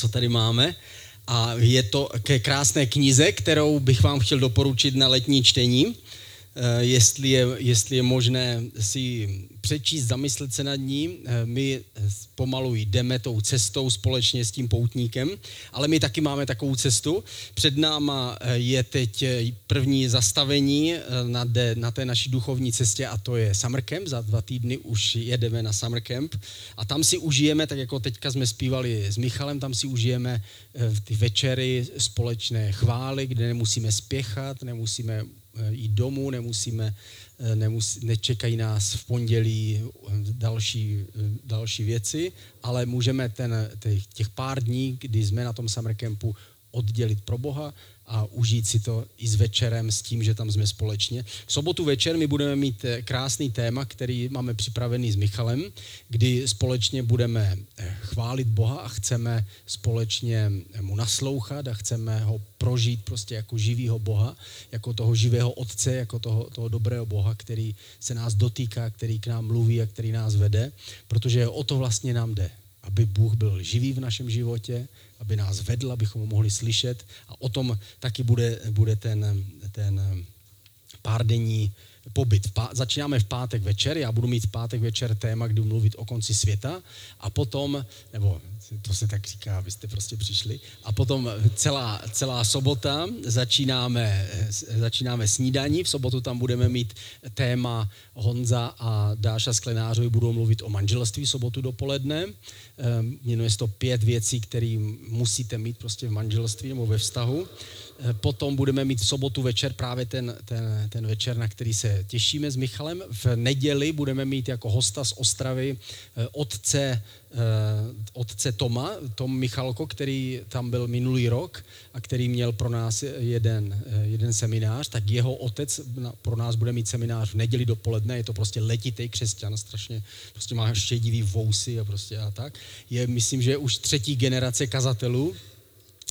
co tady máme. A je to ke krásné knize, kterou bych vám chtěl doporučit na letní čtení. Eh, jestli je, jestli je možné si přečíst, zamyslet se nad ní. Eh, my pomalu jdeme tou cestou společně s tím poutníkem, ale my taky máme takovou cestu. Před náma eh, je teď první zastavení na, de, na té naší duchovní cestě a to je Summer Camp. Za dva týdny už jedeme na Summer Camp a tam si užijeme, tak jako teďka jsme zpívali s Michalem, tam si užijeme ty večery společné chvály, kde nemusíme spěchat, nemusíme Eh, jít domů, nemusíme, eh, nemusí, nečekají nás v pondělí eh, další, další věci, ale můžeme ten, těch pár dní, kdy jsme na tom summer campu, oddělit pro Boha a užít si to i s večerem s tím, že tam jsme společně. V sobotu večer my budeme mít eh, krásný téma, který máme připravený s Michalem, kdy společně budeme eh, chválit Boha a chceme společně mu naslouchat a chceme ho prožít prostě jako živýho Boha, jako toho živého Otce, jako toho, toho dobrého Boha, který se nás dotýká, který k nám mluví a který nás vede, protože o to vlastně nám jde aby Bůh byl živý v našem životě, aby nás vedl, abychom ho mohli slyšet. A o tom taky bude, bude ten, ten párdenní pobyt. Pá- začínáme v pátek večer, já budu mít v pátek večer téma, kdy mluvit o konci světa a potom, nebo to se tak říká, abyste prostě přišli. A potom celá, celá sobota začínáme, začínáme snídaní. V sobotu tam budeme mít téma Honza a Dáša Sklenářovi budou mluvit o manželství sobotu dopoledne. Ehm, jmenuje se to pět věcí, které musíte mít prostě v manželství nebo ve vztahu. Ehm, potom budeme mít v sobotu večer právě ten, ten, ten večer, na který se těšíme s Michalem. V neděli budeme mít jako hosta z Ostravy ehm, otce Eh, otce Toma, Tom Michalko, který tam byl minulý rok a který měl pro nás jeden, eh, jeden seminář, tak jeho otec pro nás bude mít seminář v neděli dopoledne, je to prostě letitý křesťan, strašně, prostě má štědivý vousy a prostě a tak. Je, myslím, že už třetí generace kazatelů,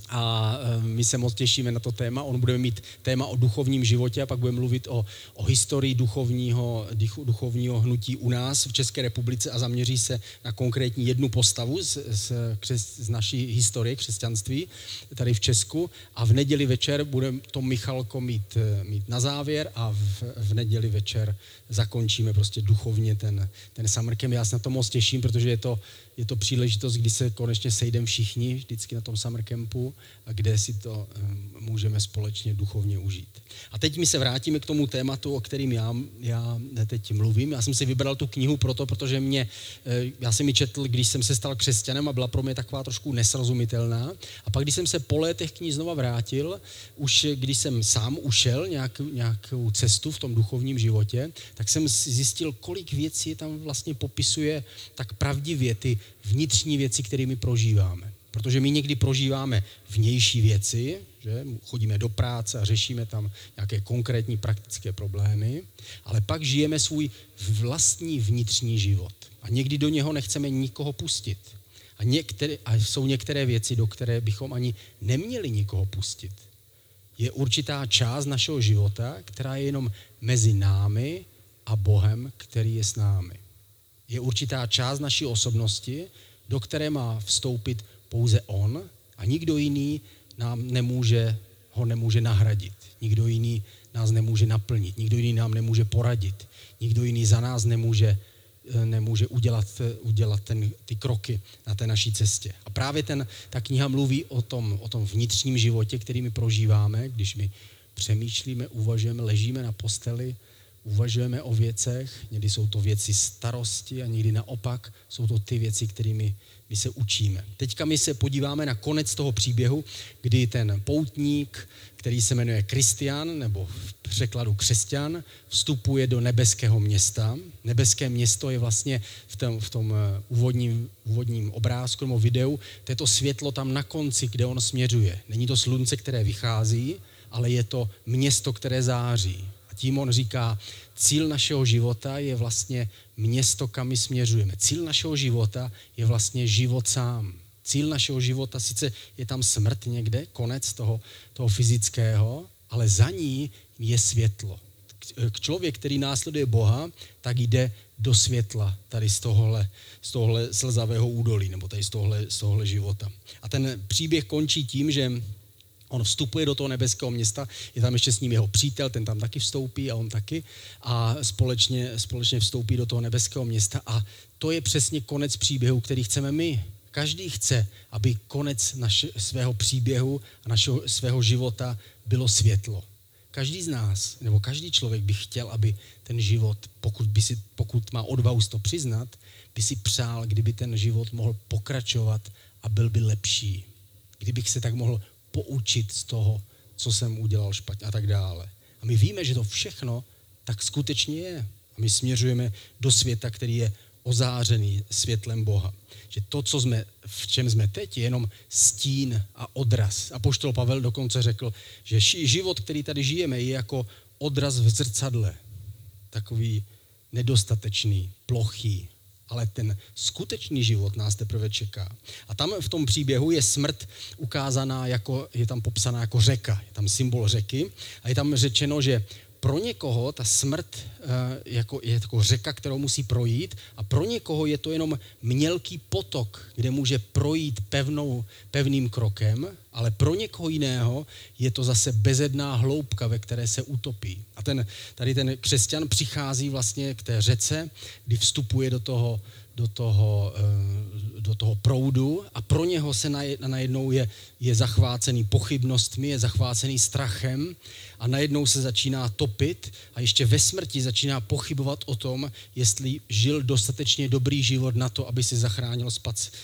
a eh, my se moc těšíme na to téma. On bude mít téma o duchovním životě a pak bude mluvit o, o historii duchovního, duchovního hnutí u nás v České republice a zaměří se na konkrétní jednu postavu z, z, z naší historie křesťanství tady v Česku. A v neděli večer bude to Michalko mít, eh, mít na závěr a v, v neděli večer zakončíme prostě duchovně ten, ten camp. Já se na to moc těším, protože je to, je to příležitost, kdy se konečně sejdeme všichni, vždycky na tom summer campu, a kde si to um, můžeme společně duchovně užít. A teď my se vrátíme k tomu tématu, o kterým já, já teď mluvím. Já jsem si vybral tu knihu proto, protože mě, eh, já jsem ji četl, když jsem se stal křesťanem a byla pro mě taková trošku nesrozumitelná. A pak, když jsem se po letech k ní znova vrátil, už když jsem sám ušel nějak, nějakou cestu v tom duchovním životě, tak jsem zjistil, kolik věcí tam vlastně popisuje tak pravdivě ty vnitřní věci, kterými prožíváme. Protože my někdy prožíváme vnější věci, že chodíme do práce a řešíme tam nějaké konkrétní praktické problémy, ale pak žijeme svůj vlastní vnitřní život. A někdy do něho nechceme nikoho pustit. A, některé, a jsou některé věci, do které bychom ani neměli nikoho pustit. Je určitá část našeho života, která je jenom mezi námi a Bohem, který je s námi. Je určitá část naší osobnosti, do které má vstoupit pouze On a nikdo jiný nám nemůže, ho nemůže nahradit. Nikdo jiný nás nemůže naplnit, nikdo jiný nám nemůže poradit, nikdo jiný za nás nemůže, eh, nemůže udělat, udělat ten, ty kroky na té naší cestě. A právě ten, ta kniha mluví o tom, o tom vnitřním životě, který my prožíváme, když my přemýšlíme, uvažujeme, ležíme na posteli, uvažujeme o věcech, někdy jsou to věci starosti a někdy naopak jsou to ty věci, kterými my se učíme. Teďka my se podíváme na konec toho příběhu, kdy ten poutník, který se jmenuje Kristian, nebo v překladu křesťan, vstupuje do nebeského města. Nebeské město je vlastně v tom, v tom eh, úvodním, úvodním obrázku nebo videu, to je to světlo tam na konci, kde on směřuje. Není to slunce, které vychází, ale je to město, které září. Tím on říká, cíl našeho života je vlastně město, kam my směřujeme. Cíl našeho života je vlastně život sám. Cíl našeho života, sice je tam smrt někde, konec toho, toho fyzického, ale za ní je světlo. k člověk, který následuje Boha, tak jde do světla tady z tohohle, z tohohle slzavého údolí, nebo tady z tohohle, z tohohle života. A ten příběh končí tím, že On vstupuje do toho nebeského města, je tam ještě s ním jeho přítel, ten tam taky vstoupí a on taky a společně, společně vstoupí do toho nebeského města a to je přesně konec příběhu, který chceme my. Každý chce, aby konec naše, svého příběhu a našeho svého života bylo světlo. Každý z nás, nebo každý člověk by chtěl, aby ten život, pokud, by si, pokud má odvahu to přiznat, by si přál, kdyby ten život mohl pokračovat a byl by lepší. Kdybych se tak mohl poučit z toho, co jsem udělal špatně a tak dále. A my víme, že to všechno tak skutečně je. A my směřujeme do světa, který je ozářený světlem Boha. Že to, co jsme, v čem jsme teď, je jenom stín a odraz. A poštol Pavel dokonce řekl, že život, který tady žijeme, je jako odraz v zrcadle. Takový nedostatečný, plochý, ale ten skutečný život nás teprve čeká. A tam v tom příběhu je smrt ukázaná jako, je tam popsaná jako řeka, je tam symbol řeky a je tam řečeno, že pro někoho ta smrt eh, jako, je jako řeka, kterou musí projít a pro někoho je to jenom mělký potok, kde může projít pevnou, pevným krokem, ale pro někoho jiného je to zase bezedná hloubka, ve které se utopí. A ten, tady ten křesťan přichází vlastně k té řece, kdy vstupuje do toho, do toho, eh, do toho proudu a pro něho se najednou je, je zachvácený pochybnostmi, je zachvácený strachem a najednou se začíná topit a ještě ve smrti začíná pochybovat o tom, jestli žil dostatečně dobrý život na to, aby si zachránil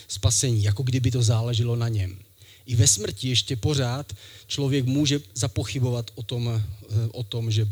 spasení, jako kdyby to záleželo na něm. I ve smrti ještě pořád člověk může zapochybovat o tom, eh, o tom že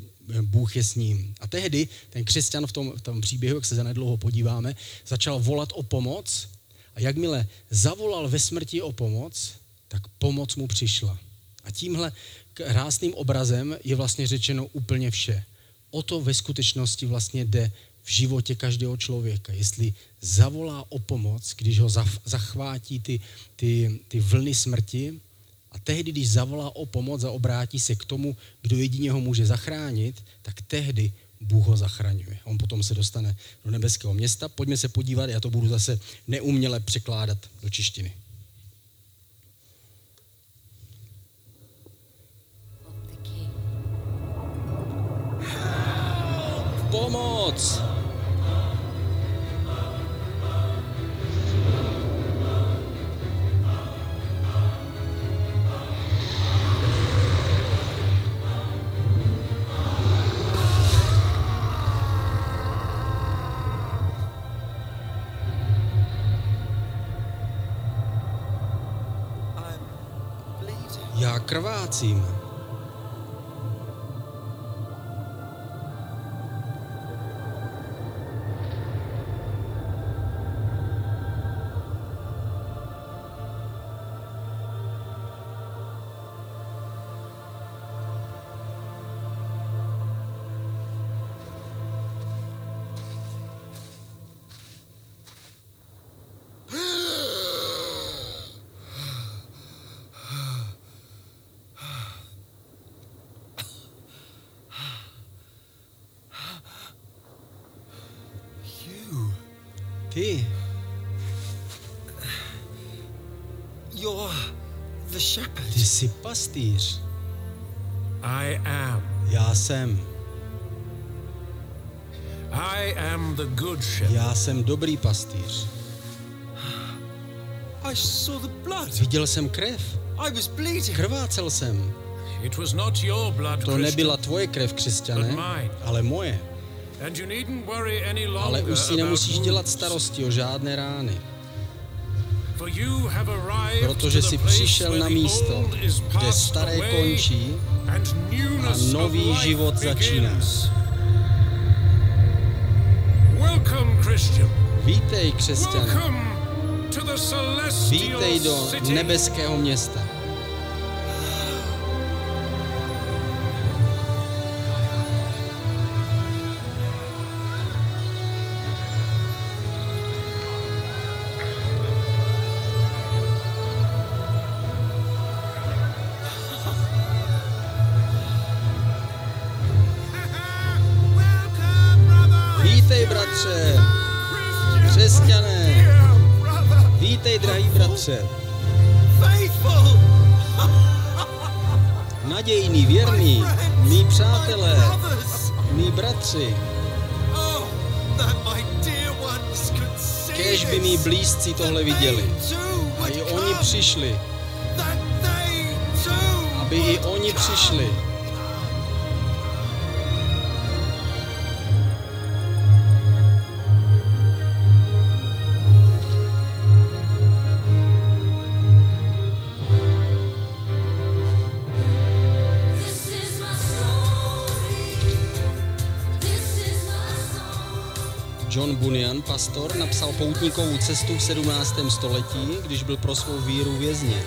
Bůh je s ním. A tehdy ten křesťan v tom, v tom příběhu, jak se zanedlouho podíváme, začal volat o pomoc a jakmile zavolal ve smrti o pomoc, tak pomoc mu přišla. A tímhle krásným obrazem je vlastně řečeno úplně vše. O to ve skutečnosti vlastně jde v životě každého člověka. Jestli zavolá o pomoc, když ho zachvátí ty, ty, ty vlny smrti, a tehdy, když zavolá o pomoc a obrátí se k tomu, kdo jedině ho může zachránit, tak tehdy Bůh ho zachraňuje. On potom se dostane do nebeského města. Pojďme se podívat, já to budu zase neuměle překládat do češtiny. Pomoc! Krvácím. Pastýř. I am. Já jsem. I am the good shepherd. Já jsem dobrý pastýř. I saw the blood. Viděl jsem krev. I was bleeding. Krvácel jsem. It was not your blood, To nebyla tvoje krev, křesťané, ale moje. Ale už si nemusíš dělat starosti o žádné rány. Protože si přišel na místo, kde staré končí a nový život začíná. Vítej, křesťané. Vítej do nebeského města. Bratře, faithful, nadějný, věrný, mý přátelé, mý bratři, Oh, kež by mý blízcí tohle viděli. A i oni přišli, aby i oni přišli. Bunyan, pastor, napsal poutníkovou cestu v 17. století, když byl pro svou víru vězněn.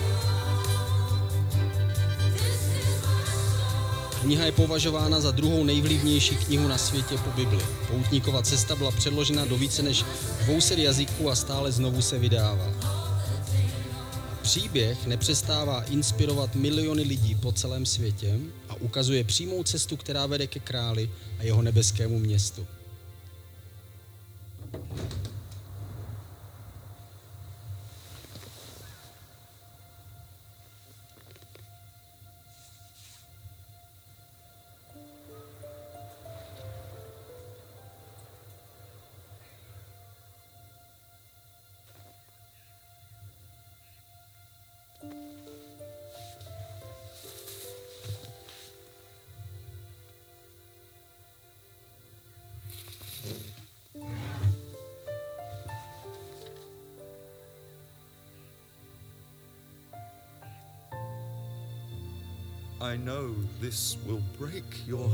Kniha je považována za druhou nejvlivnější knihu na světě po Bibli. Poutníková cesta byla předložena do více než 200 jazyků a stále znovu se vydává. Příběh nepřestává inspirovat miliony lidí po celém světě a ukazuje přímou cestu, která vede ke králi a jeho nebeskému městu.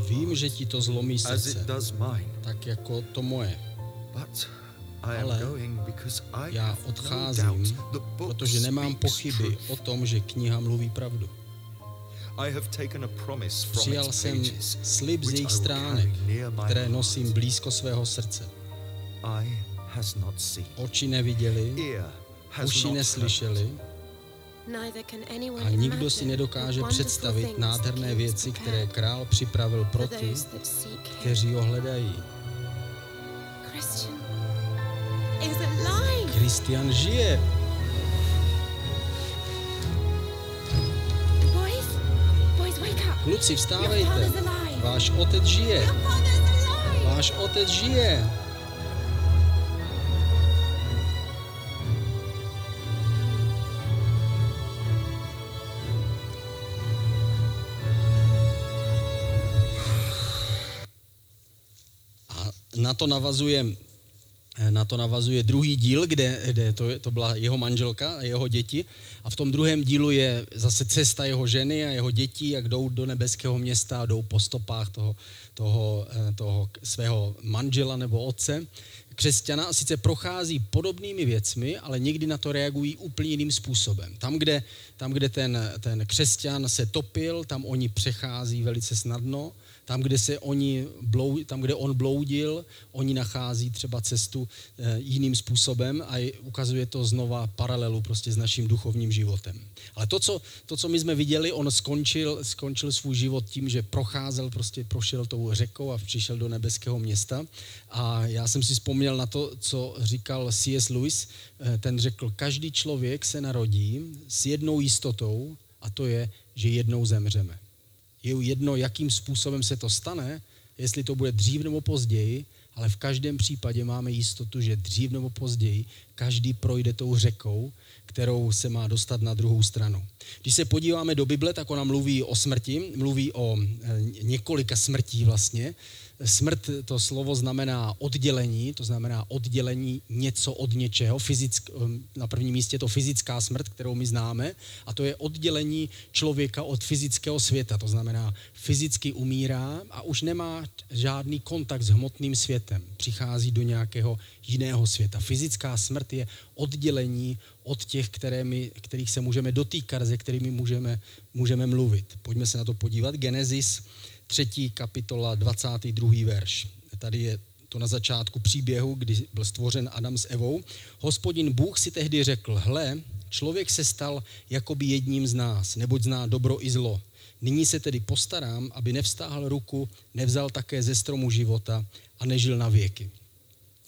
Vím, že ti to zlomí srdce, tak jako to moje. but I am Ale going because I Já no odcházím, protože nemám pochyby o tom, že kniha mluví pravdu. I have taken a promise from Přijal jsem pages, slib z jejich stránek, které nosím blízko svého srdce. Oči neviděli, uši neslyšeli a nikdo si nedokáže představit nádherné věci, které král připravil pro ty, kteří ho hledají. Kristian žije. Boys, boys, wake up. Kluci, vstávejte. Váš otec žije. Váš otec žije. Na to navazuje na to navazuje druhý díl, kde, kde to, to byla jeho manželka a jeho děti. A v tom druhém dílu je zase cesta jeho ženy a jeho dětí, jak jdou do nebeského města a jdou po stopách toho, toho, eh, toho svého manžela nebo otce. Křesťana sice prochází podobnými věcmi, ale někdy na to reagují úplně jiným způsobem. Tam, kde, tam, kde ten, ten křesťan se topil, tam oni přechází velice snadno. Tam, kde se oni blou, tam, kde on bloudil, oni nachází třeba cestu e, jiným způsobem a je, ukazuje to znova paralelu prostě s naším duchovním životem. Ale to, co, to, co my jsme viděli, on skončil, skončil svůj život tím, že procházel, prostě prošel tou řekou a přišel do nebeského města. A já jsem si vzpomněl na to, co říkal C.S. Lewis. E, ten řekl, každý člověk se narodí s jednou jistotou a to je, že jednou zemřeme je jedno, jakým způsobem se to stane, jestli to bude dřív nebo později, ale v každém případě máme jistotu, že dřív nebo později každý projde tou řekou, kterou se má dostat na druhou stranu. Když se podíváme do Bible, tak ona mluví o smrti, mluví o e, několika smrtí vlastně. Smrt, to slovo znamená oddělení, to znamená oddělení něco od něčeho. Fyzick, na prvním místě je to fyzická smrt, kterou my známe, a to je oddělení člověka od fyzického světa. To znamená, fyzicky umírá a už nemá žádný kontakt s hmotným světem. Přichází do nějakého jiného světa. Fyzická smrt je oddělení od těch, které my, kterých se můžeme dotýkat, se kterými můžeme, můžeme mluvit. Pojďme se na to podívat. Genesis 3. kapitola 22. verš. Tady je to na začátku příběhu, kdy byl stvořen Adam s Evou. Hospodin Bůh si tehdy řekl, hle, člověk se stal jakoby jedním z nás, neboť zná dobro i zlo. Nyní se tedy postarám, aby nevstáhl ruku, nevzal také ze stromu života a nežil na věky.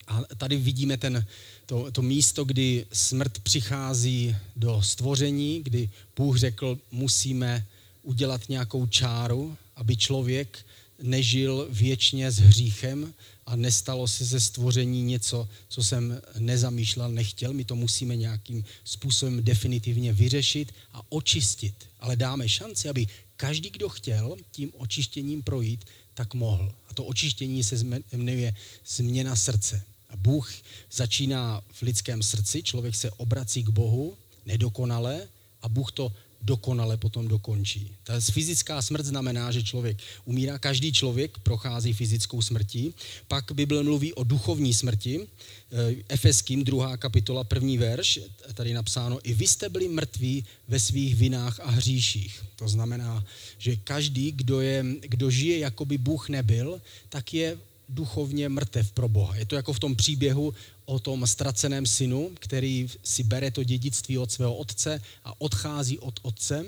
A tady vidíme ten, to, to místo, kdy smrt přichází do stvoření, kdy Bůh řekl, musíme udělat nějakou čáru, aby člověk nežil věčně s hříchem a nestalo se ze stvoření něco, co jsem nezamýšlel, nechtěl. My to musíme nějakým způsobem definitivně vyřešit a očistit. Ale dáme šanci, aby každý, kdo chtěl tím očištěním projít, tak mohl. A to očištění se jmenuje změna srdce. A Bůh začíná v lidském srdci, člověk se obrací k Bohu nedokonale a Bůh to dokonale potom dokončí. Ta fyzická smrt znamená, že člověk umírá, každý člověk prochází fyzickou smrtí. Pak Bible mluví o duchovní smrti. Eh, Efeským, druhá kapitola, první verš, tady napsáno, i vy jste byli mrtví ve svých vinách a hříších. To znamená, že každý, kdo, je, kdo žije, jako by Bůh nebyl, tak je duchovně mrtev pro Boha. Je to jako v tom příběhu o tom ztraceném synu, který si bere to dědictví od svého otce a odchází od otce.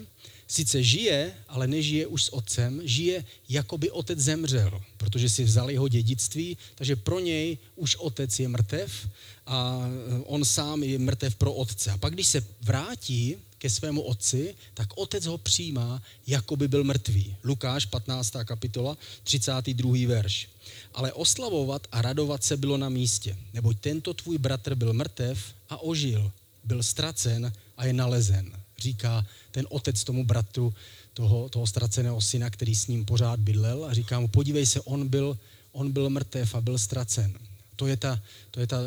Sice žije, ale nežije už s otcem, žije jako by otec zemřel, protože si vzal jeho dědictví, takže pro něj už otec je mrtev a on sám je mrtev pro otce. A pak, když se vrátí ke svému otci, tak otec ho přijímá, jako by byl mrtvý. Lukáš, 15. kapitola, 32. verš. Ale oslavovat a radovat se bylo na místě, neboť tento tvůj bratr byl mrtev a ožil, byl ztracen a je nalezen. Říká ten otec tomu bratru toho, toho ztraceného syna, který s ním pořád bydlel a říká mu, podívej se, on byl, on byl mrtev a byl ztracen. To je, ta, to je ta,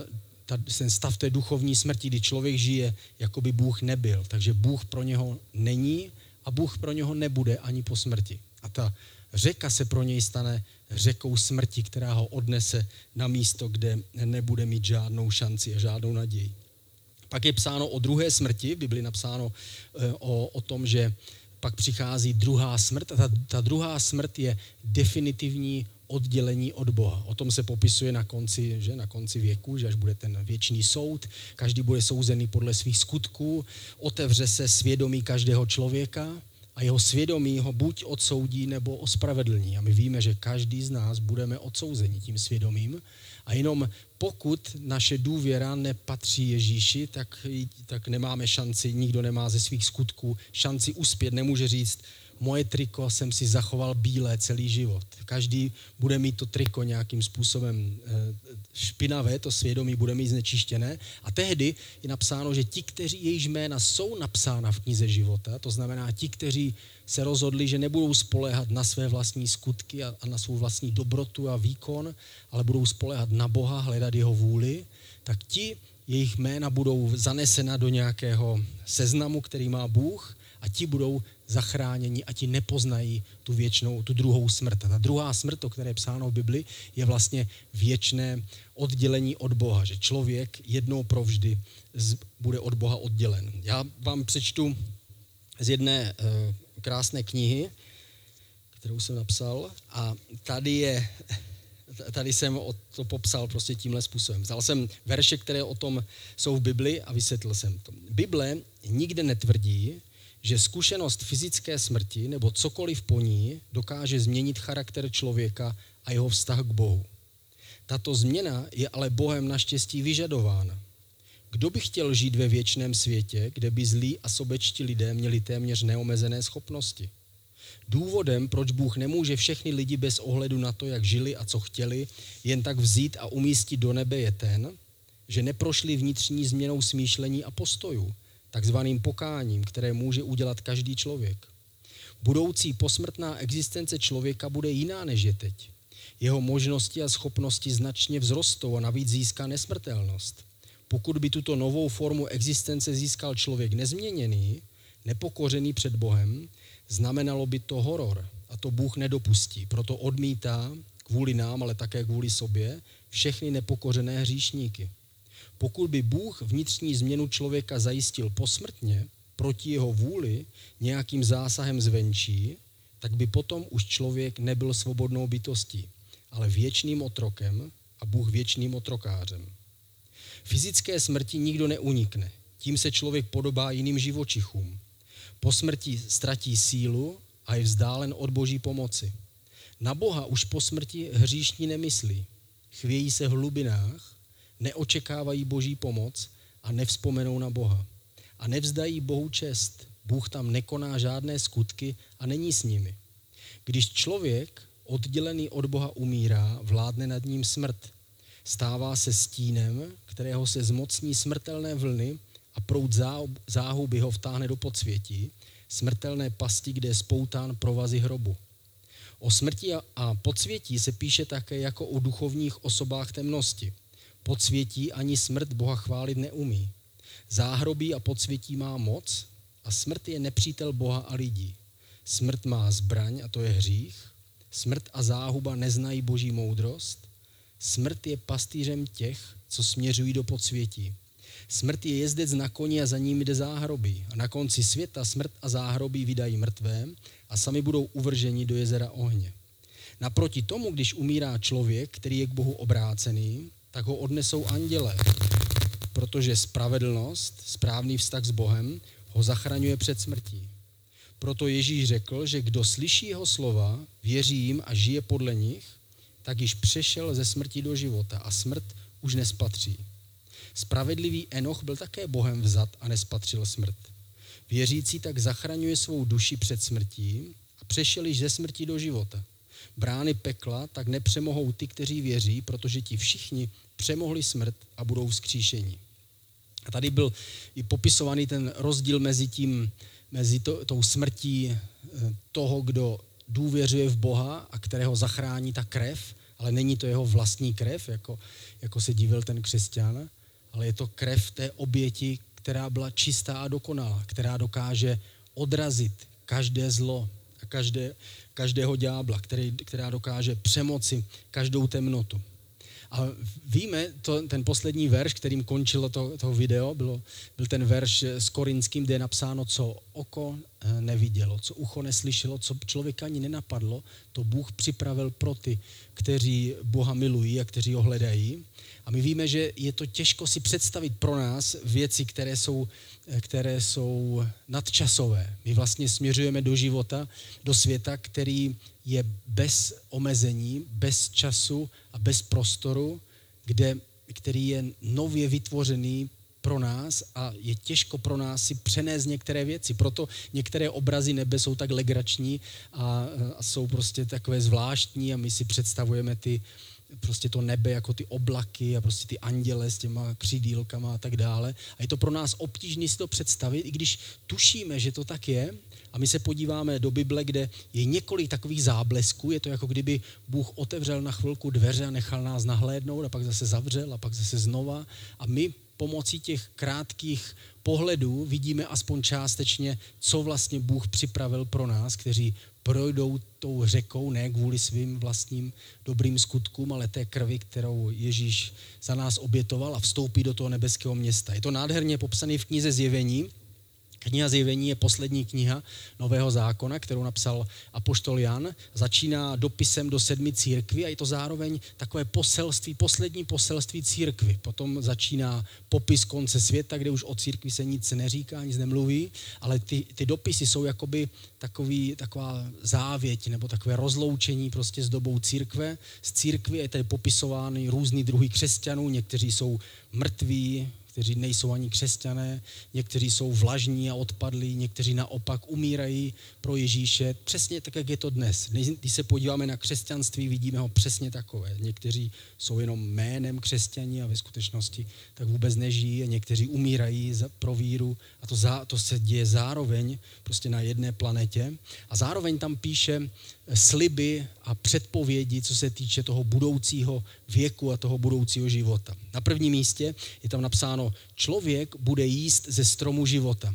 ta, ten stav té duchovní smrti, kdy člověk žije, jako by Bůh nebyl. Takže Bůh pro něho není a Bůh pro něho nebude ani po smrti. A ta řeka se pro něj stane řekou smrti, která ho odnese na místo, kde nebude mít žádnou šanci a žádnou naději. Pak je psáno o druhé smrti, v Bibli napsáno eh, o, o tom, že pak přichází druhá smrt a ta, ta druhá smrt je definitivní oddělení od Boha. O tom se popisuje na konci, že, na konci věku, že až bude ten věčný soud, každý bude souzený podle svých skutků, otevře se svědomí každého člověka a jeho svědomí ho buď odsoudí nebo ospravedlní. A my víme, že každý z nás budeme odsouzeni tím svědomím. A jenom pokud naše důvěra nepatří Ježíši, tak, tak nemáme šanci, nikdo nemá ze svých skutků šanci uspět, nemůže říct, moje triko jsem si zachoval bílé celý život. Každý bude mít to triko nějakým způsobem eh, špinavé, to svědomí bude mít znečištěné. A tehdy je napsáno, že ti, kteří jejíž jména jsou napsána v knize života, to znamená ti, kteří se rozhodli, že nebudou spolehat na své vlastní skutky a, na svou vlastní dobrotu a výkon, ale budou spolehat na Boha, hledat jeho vůli, tak ti, jejich jména budou zanesena do nějakého seznamu, který má Bůh a ti budou zachráněni a ti nepoznají tu věčnou, tu druhou smrt. A ta druhá smrt, o které je psáno v Bibli, je vlastně věčné oddělení od Boha, že člověk jednou provždy bude od Boha oddělen. Já vám přečtu z jedné uh, krásné knihy, kterou jsem napsal a tady je, tady jsem to popsal prostě tímhle způsobem. Vzal jsem verše, které o tom jsou v Bibli a vysvětlil jsem to. Bible nikde netvrdí, že zkušenost fyzické smrti nebo cokoliv po ní dokáže změnit charakter člověka a jeho vztah k Bohu. Tato změna je ale Bohem naštěstí vyžadována. Kdo by chtěl žít ve věčném světě, kde by zlí a sobečtí lidé měli téměř neomezené schopnosti? Důvodem, proč Bůh nemůže všechny lidi bez ohledu na to, jak žili a co chtěli, jen tak vzít a umístit do nebe je ten, že neprošli vnitřní změnou smýšlení a postojů, takzvaným pokáním, které může udělat každý člověk. Budoucí posmrtná existence člověka bude jiná než je teď. Jeho možnosti a schopnosti značně vzrostou a navíc získá nesmrtelnost. Pokud by tuto novou formu existence získal člověk nezměněný, nepokořený před Bohem, znamenalo by to horor. A to Bůh nedopustí. Proto odmítá kvůli nám, ale také kvůli sobě, všechny nepokořené hříšníky. Pokud by Bůh vnitřní změnu člověka zajistil posmrtně, proti jeho vůli, nějakým zásahem zvenčí, tak by potom už člověk nebyl svobodnou bytostí, ale věčným otrokem a Bůh věčným otrokářem. Fyzické smrti nikdo neunikne. Tím se člověk podobá jiným živočichům. Po smrti ztratí sílu a je vzdálen od boží pomoci. Na Boha už po smrti hříšní nemyslí. Chvějí se v hlubinách neočekávají boží pomoc a nevzpomenou na Boha. A nevzdají Bohu čest. Bůh tam nekoná žádné skutky a není s nimi. Když člověk oddělený od Boha umírá, vládne nad ním smrt. Stává se stínem, kterého se zmocní smrtelné vlny a proud záhuby ho vtáhne do podsvětí, smrtelné pasti, kde je spoután provazy hrobu. O smrti a podsvětí se píše také jako o duchovních osobách temnosti. Podsvětí ani smrt Boha chválit neumí. Záhrobí a podsvětí má moc a smrt je nepřítel Boha a lidí. Smrt má zbraň a to je hřích. Smrt a záhuba neznají boží moudrost. Smrt je pastýřem těch, co směřují do podsvětí. Smrt je jezdec na koni a za ním jde záhrobí. A na konci světa smrt a záhrobí vydají mrtvé a sami budou uvrženi do jezera ohně. Naproti tomu, když umírá člověk, který je k Bohu obrácený, tak ho odnesou anděle, protože spravedlnost, správný vztah s Bohem, ho zachraňuje před smrtí. Proto Ježíš řekl, že kdo slyší jeho slova, věří jim a žije podle nich, tak již přešel ze smrti do života a smrt už nespatří. Spravedlivý Enoch byl také Bohem vzat a nespatřil smrt. Věřící tak zachraňuje svou duši před smrtí a přešel již ze smrti do života. Brány pekla tak nepřemohou ty, kteří věří, protože ti všichni přemohli smrt a budou vzkříšení. A tady byl i popisovaný ten rozdíl mezi tím, mezi to, tou smrtí eh, toho, kdo důvěřuje v Boha a kterého zachrání ta krev, ale není to jeho vlastní krev, jako, jako se divil ten křesťan, ale je to krev té oběti, která byla čistá a dokonalá, která dokáže odrazit každé zlo a každé, každého ďábla, který, která dokáže přemoci každou temnotu. A víme, to, ten poslední verš, kterým končilo to, to video, bylo, byl ten verš s Korinským, kde je napsáno, co oko nevidělo, co ucho neslyšelo, co člověka ani nenapadlo, to Bůh připravil pro ty, kteří Boha milují a kteří ho hledají. A my víme, že je to těžko si představit pro nás věci, které jsou, které jsou nadčasové. My vlastně směřujeme do života, do světa, který je bez omezení, bez času a bez prostoru, kde, který je nově vytvořený pro nás a je těžko pro nás si přenést některé věci. Proto některé obrazy nebe jsou tak legrační a, a jsou prostě takové zvláštní a my si představujeme ty, prostě to nebe jako ty oblaky a prostě ty anděle s těma křídílkama a tak dále. A je to pro nás obtížné si to představit, i když tušíme, že to tak je. A my se podíváme do Bible, kde je několik takových záblesků. Je to jako kdyby Bůh otevřel na chvilku dveře a nechal nás nahlédnout a pak zase zavřel a pak zase znova. A my pomocí těch krátkých pohledů vidíme aspoň částečně, co vlastně Bůh připravil pro nás, kteří projdou tou řekou ne kvůli svým vlastním dobrým skutkům, ale té krvi, kterou Ježíš za nás obětoval a vstoupí do toho nebeského města. Je to nádherně popsané v knize Zjevení, Kniha Zjevení je poslední kniha Nového zákona, kterou napsal apoštol Jan. Začíná dopisem do sedmi církví a je to zároveň takové poselství, poslední poselství církvy. Potom začíná popis konce světa, kde už o církvi se nic neříká, nic nemluví, ale ty, ty dopisy jsou jakoby takový, taková závěť nebo takové rozloučení prostě s dobou církve. Z církvy je tady popisovány různý druhy křesťanů, někteří jsou mrtví, kteří nejsou ani křesťané, někteří jsou vlažní a odpadlí, někteří naopak umírají pro Ježíše, přesně tak, jak je to dnes. Když se podíváme na křesťanství, vidíme ho přesně takové. Někteří jsou jenom jménem křesťaní a ve skutečnosti tak vůbec nežijí a někteří umírají pro víru a to, za, to se děje zároveň prostě na jedné planetě. A zároveň tam píše, sliby a předpovědi, co se týče toho budoucího věku a toho budoucího života. Na prvním místě je tam napsáno, člověk bude jíst ze stromu života.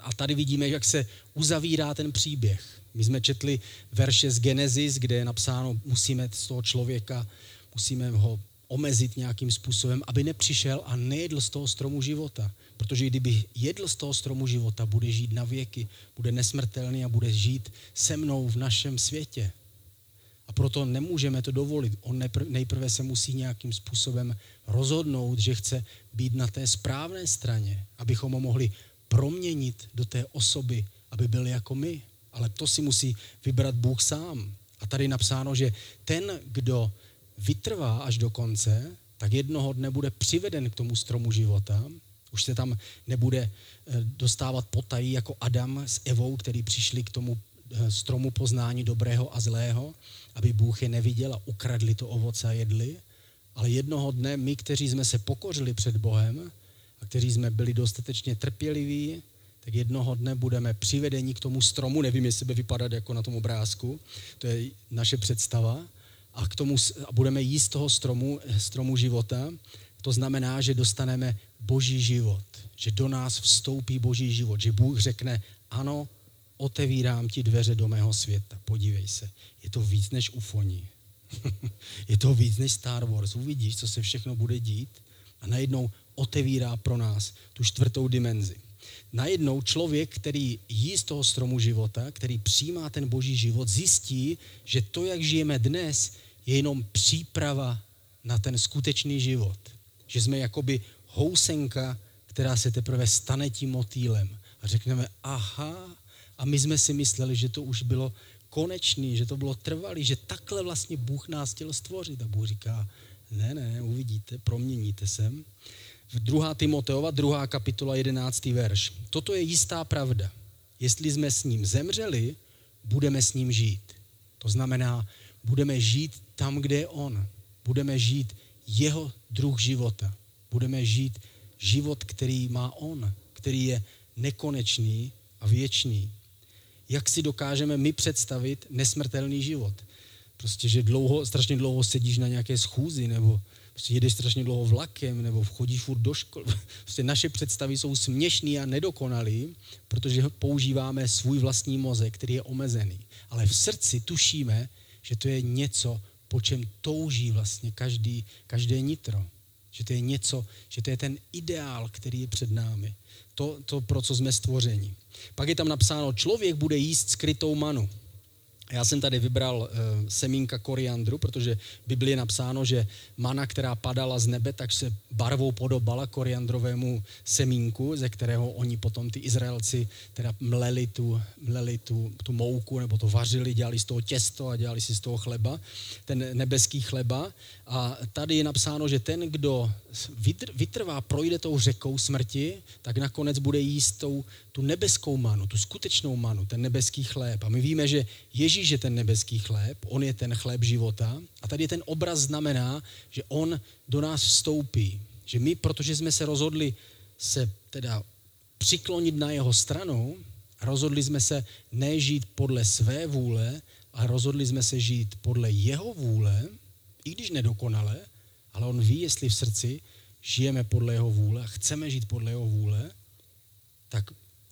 A tady vidíme, jak se uzavírá ten příběh. My jsme četli verše z Genesis, kde je napsáno, musíme z toho člověka, musíme ho omezit nějakým způsobem, aby nepřišel a nejedl z toho stromu života. Protože kdyby jedl z toho stromu života, bude žít na věky, bude nesmrtelný a bude žít se mnou v našem světě. A proto nemůžeme to dovolit. On nejprve se musí nějakým způsobem rozhodnout, že chce být na té správné straně, abychom ho mohli proměnit do té osoby, aby byl jako my. Ale to si musí vybrat Bůh sám. A tady napsáno, že ten, kdo vytrvá až do konce, tak jednoho dne bude přiveden k tomu stromu života. Už se tam nebude eh, dostávat potají jako Adam s Evou, který přišli k tomu eh, stromu poznání dobrého a zlého, aby Bůh je neviděl a ukradli to ovoce a jedli. Ale jednoho dne my, kteří jsme se pokořili před Bohem a kteří jsme byli dostatečně trpěliví, tak jednoho dne budeme přivedeni k tomu stromu, nevím, jestli by vypadat jako na tom obrázku, to je naše představa, a, k tomu, a budeme jíst toho stromu, stromu života. To znamená, že dostaneme boží život, že do nás vstoupí boží život, že Bůh řekne, ano, otevírám ti dveře do mého světa, podívej se, je to víc než ufoní. je to víc než Star Wars, uvidíš, co se všechno bude dít a najednou otevírá pro nás tu čtvrtou dimenzi. Najednou člověk, který jí z toho stromu života, který přijímá ten boží život, zjistí, že to, jak žijeme dnes, je jenom příprava na ten skutečný život. Že jsme jakoby housenka, která se teprve stane tím motýlem. A řekneme, aha, a my jsme si mysleli, že to už bylo konečný, že to bylo trvalý, že takhle vlastně Bůh nás chtěl stvořit. A Bůh říká, ne, ne, uvidíte, proměníte se. V 2. Timoteova, 2. kapitola, 11. verš. Toto je jistá pravda. Jestli jsme s ním zemřeli, budeme s ním žít. To znamená, budeme žít tam, kde je on. Budeme žít jeho druh života. Budeme žít život, který má on, který je nekonečný a věčný. Jak si dokážeme my představit nesmrtelný život? Prostě, že dlouho, strašně dlouho sedíš na nějaké schůzi, nebo prostě jedeš strašně dlouho vlakem, nebo chodíš furt do školy. Prostě naše představy jsou směšný a nedokonalý, protože používáme svůj vlastní mozek, který je omezený. Ale v srdci tušíme, že to je něco, po čem touží vlastně každý, každé nitro. Že to je něco, že to je ten ideál, který je před námi. To, to pro co jsme stvořeni. Pak je tam napsáno, člověk bude jíst skrytou manu. Já jsem tady vybral uh, semínka koriandru, protože v Biblii je napsáno, že mana, která padala z nebe, tak se barvou podobala koriandrovému semínku, ze kterého oni potom ty Izraelci teda mleli tu, mleli tu, tu mouku, nebo to vařili, dělali z toho těsto a dělali si z toho chleba, ten nebeský chleba. A tady je napsáno, že ten, kdo vytr- vytrvá, projde tou řekou smrti, tak nakonec bude jíst tou, tu nebeskou manu, tu skutečnou manu, ten nebeský chléb. A my víme, že Ježíš je ten nebeský chléb, on je ten chléb života. A tady ten obraz znamená, že on do nás vstoupí. Že my, protože jsme se rozhodli se teda přiklonit na jeho stranu, rozhodli jsme se nežít podle své vůle, ale rozhodli jsme se žít podle jeho vůle, i když nedokonale, ale on ví, jestli v srdci žijeme podle jeho vůle a chceme žít podle jeho vůle, tak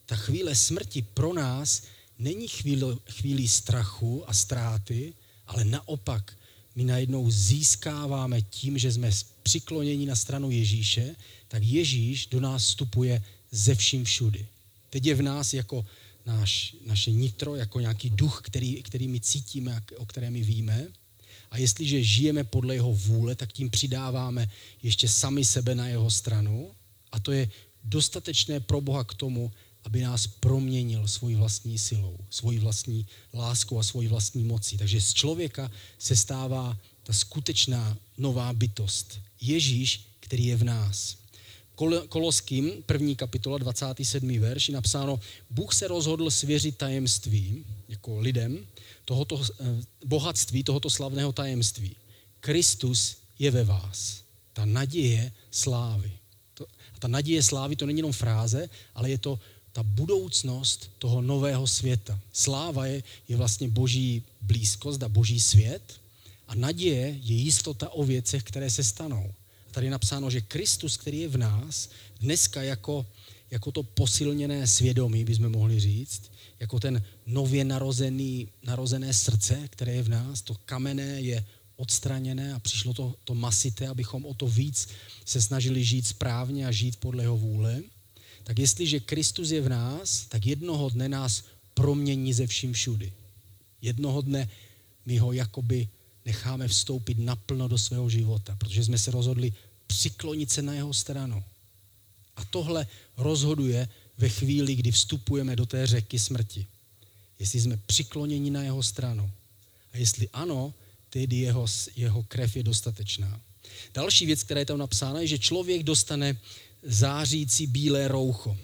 ta chvíle smrti pro nás není chvíli, chvíli strachu a ztráty, ale naopak my najednou získáváme tím, že jsme přikloněni na stranu Ježíše, tak Ježíš do nás vstupuje ze vším všudy. Teď je v nás jako náš, naše nitro, jako nějaký duch, který, který my cítíme, o kterém my víme. A jestliže žijeme podle jeho vůle, tak tím přidáváme ještě sami sebe na jeho stranu. A to je dostatečné pro Boha k tomu, aby nás proměnil svojí vlastní silou, svojí vlastní láskou a svojí vlastní mocí. Takže z člověka se stává ta skutečná nová bytost. Ježíš, který je v nás. Kol- Koloským, první kapitola, 27. verš, je napsáno, Bůh se rozhodl svěřit tajemství, jako lidem, tohoto, eh, bohatství tohoto slavného tajemství. Kristus je ve vás. Ta naděje slávy. A ta naděje slávy to není jenom fráze, ale je to ta budoucnost toho nového světa. Sláva je, je vlastně boží blízkost a boží svět a naděje je jistota o věcech, které se stanou. A tady je napsáno, že Kristus, který je v nás, dneska jako, jako to posilněné svědomí, bychom mohli říct, jako ten nově narozený, narozené srdce, které je v nás, to kamenné je odstraněné a přišlo to, to masité, abychom o to víc se snažili žít správně a žít podle jeho vůle, tak jestliže Kristus je v nás, tak jednoho dne nás promění ze vším všudy. Jednoho dne my ho jakoby necháme vstoupit naplno do svého života, protože jsme se rozhodli přiklonit se na jeho stranu. A tohle rozhoduje ve chvíli, kdy vstupujeme do té řeky smrti. Jestli jsme přikloněni na jeho stranu. A jestli ano, tedy jeho, jeho krev je dostatečná. Další věc, která je tam napsána, je, že člověk dostane zářící bílé roucho.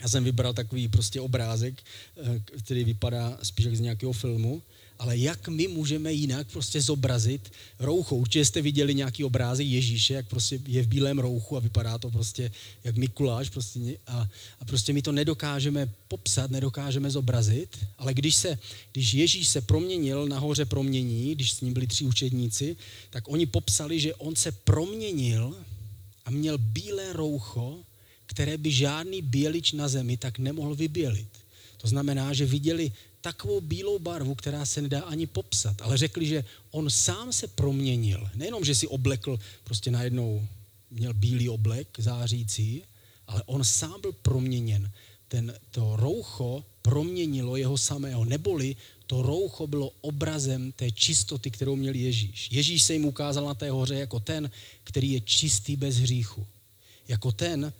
Já jsem vybral takový prostě obrázek, eh, který vypadá spíš jak z nějakého filmu, ale jak my můžeme jinak prostě zobrazit roucho. Určitě jste viděli nějaký obrázek Ježíše, jak prostě je v bílém rouchu a vypadá to prostě jak Mikuláš prostě a, a prostě my to nedokážeme popsat, nedokážeme zobrazit, ale když, se, když Ježíš se proměnil nahoře promění, když s ním byli tři učedníci, tak oni popsali, že on se proměnil a měl bílé roucho, které by žádný bělič na zemi tak nemohl vybělit. To znamená, že viděli takovou bílou barvu, která se nedá ani popsat, ale řekli, že on sám se proměnil. Nejenom, že si oblekl, prostě najednou měl bílý oblek zářící, ale on sám byl proměněn. Ten, to roucho proměnilo jeho samého, neboli to roucho bylo obrazem té čistoty, kterou měl Ježíš. Ježíš se jim ukázal na té hoře jako ten, který je čistý bez hříchu. Jako ten,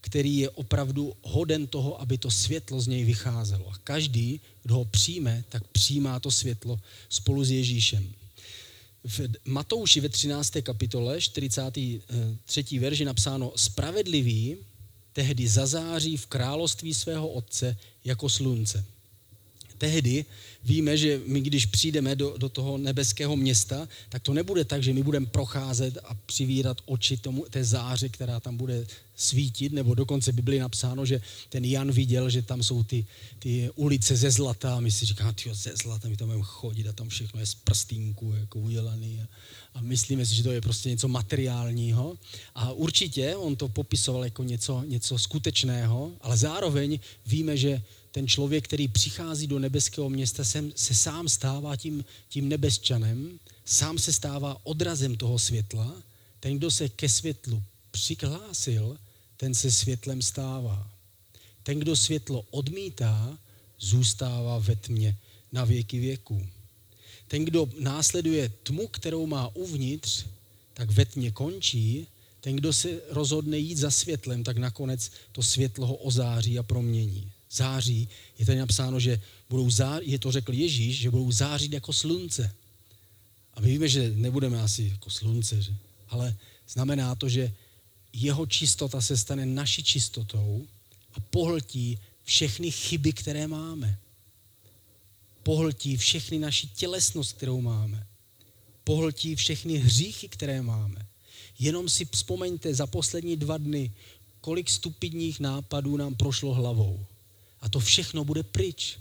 který je opravdu hoden toho, aby to světlo z něj vycházelo. A každý, kdo ho přijme, tak přijímá to světlo spolu s Ježíšem. V Matouši ve 13. kapitole, 43. verži napsáno, spravedlivý tehdy zazáří v království svého otce jako slunce tehdy víme, že my když přijdeme do, do toho nebeského města, tak to nebude tak, že my budeme procházet a přivírat oči tomu, té záře, která tam bude svítit, nebo dokonce by byly napsáno, že ten Jan viděl, že tam jsou ty, ty ulice ze zlata. A my si říkáme, ty ze zlata, my tam budeme chodit a tam všechno je z prstínku jako udělaný. A, a myslíme si, že to je prostě něco materiálního. A určitě on to popisoval jako něco, něco skutečného, ale zároveň víme, že ten člověk, který přichází do nebeského města, se, se sám stává tím, tím nebesčanem, sám se stává odrazem toho světla. Ten, kdo se ke světlu přihlásil, ten se světlem stává. Ten, kdo světlo odmítá, zůstává ve tmě na věky věků. Ten, kdo následuje tmu, kterou má uvnitř, tak ve tmě končí. Ten, kdo se rozhodne jít za světlem, tak nakonec to světlo ho ozáří a promění září, je tady napsáno, že budou zářit, je to řekl Ježíš, že budou zářit jako slunce. A my víme, že nebudeme asi jako slunce, že? ale znamená to, že jeho čistota se stane naší čistotou a pohltí všechny chyby, které máme. Pohltí všechny naši tělesnost, kterou máme. Pohltí všechny hříchy, které máme. Jenom si vzpomeňte za poslední dva dny, kolik stupidních nápadů nám prošlo hlavou. A to všechno bude pryč.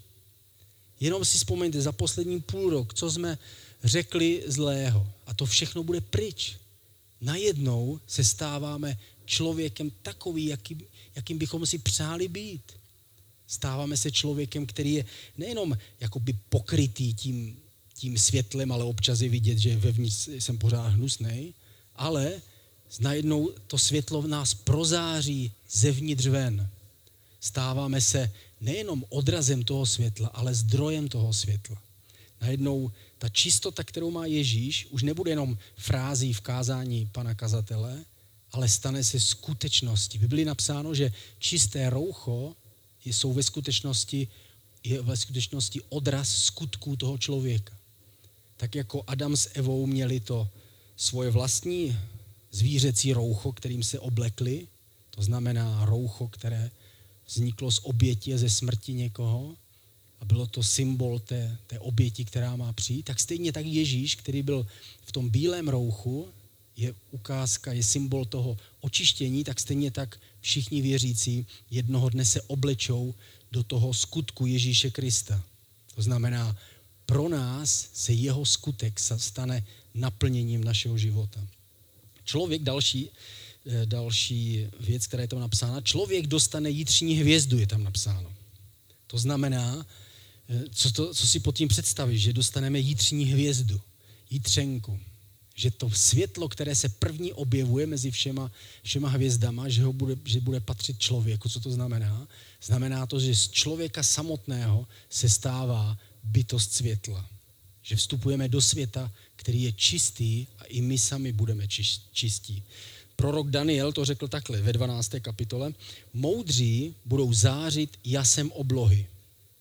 Jenom si vzpomeňte za poslední půl rok, co jsme řekli zlého. A to všechno bude pryč. Najednou se stáváme člověkem takový, jakým, jakým bychom si přáli být. Stáváme se člověkem, který je nejenom jakoby pokrytý tím, tím světlem, ale občas je vidět, že vevnitř jsem pořád hnusný, ale najednou to světlo v nás prozáří zevnitř ven. Stáváme se nejenom odrazem toho světla, ale zdrojem toho světla. Najednou ta čistota, kterou má Ježíš, už nebude jenom frází v kázání pana kazatele, ale stane se skutečností. V Biblii napsáno, že čisté roucho jsou ve skutečnosti, je ve skutečnosti odraz skutků toho člověka. Tak jako Adam s Evou měli to svoje vlastní zvířecí roucho, kterým se oblekli, to znamená roucho, které vzniklo z oběti a ze smrti někoho a bylo to symbol té, té oběti, která má přijít, tak stejně tak Ježíš, který byl v tom bílém rouchu, je ukázka, je symbol toho očištění, tak stejně tak všichni věřící jednoho dne se oblečou do toho skutku Ježíše Krista. To znamená, pro nás se jeho skutek stane naplněním našeho života. Člověk další další věc, která je tam napsána. Člověk dostane jitřní hvězdu, je tam napsáno. To znamená, eh, co, to, co si pod tím představíš, že dostaneme jitřní hvězdu, jitřenku. Že to světlo, které se první objevuje mezi všema, všema hvězdama, že, ho bude, že bude patřit člověku. Co to znamená? Znamená to, že z člověka samotného se stává bytost světla. Že vstupujeme do světa, který je čistý a i my sami budeme čistí prorok Daniel to řekl takhle ve 12. kapitole. Moudří budou zářit jasem oblohy.